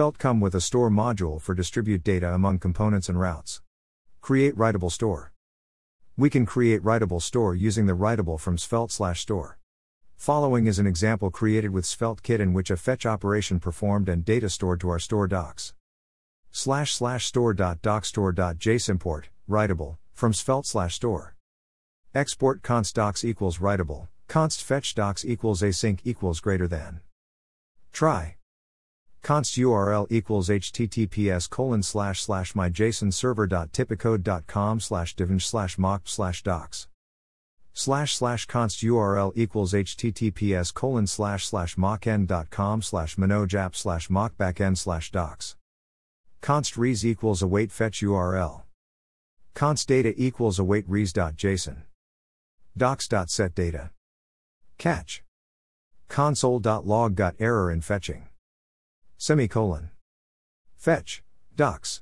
Svelte come with a store module for distribute data among components and routes. Create writable store. We can create writable store using the writable from Svelte slash store. Following is an example created with Svelte Kit in which a fetch operation performed and data stored to our store docs. Slash slash store dot doc store dot jsimport, writable, from Svelte slash store. Export const docs equals writable, const fetch docs equals async equals greater than. Try const url equals https colon slash slash myjsonserver.typicode.com slash divinge slash mock slash docs. Slash slash const url equals https colon slash slash mockend.com slash minojap slash mockbackend slash docs. Const res equals await fetch url const data equals await res.json docs.set data. Catch. Console.log got error in fetching Semicolon. Fetch. Docs.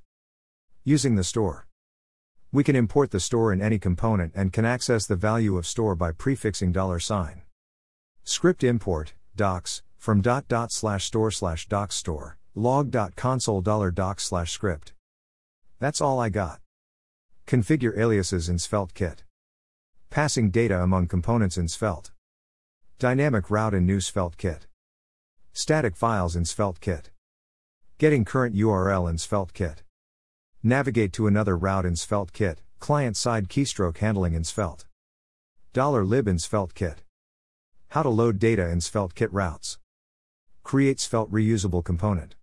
Using the store. We can import the store in any component and can access the value of store by prefixing dollar sign. Script import, docs, from dot dot slash store slash docs store, log dot console dollar docs slash script. That's all I got. Configure aliases in Svelte kit. Passing data among components in Svelte. Dynamic route in new Svelte kit. Static files in Svelte Kit. Getting current URL in Svelte Kit. Navigate to another route in Svelte Kit, client side keystroke handling in Svelte. $lib in Svelte Kit. How to load data in Svelte Kit routes. Create Svelte reusable component.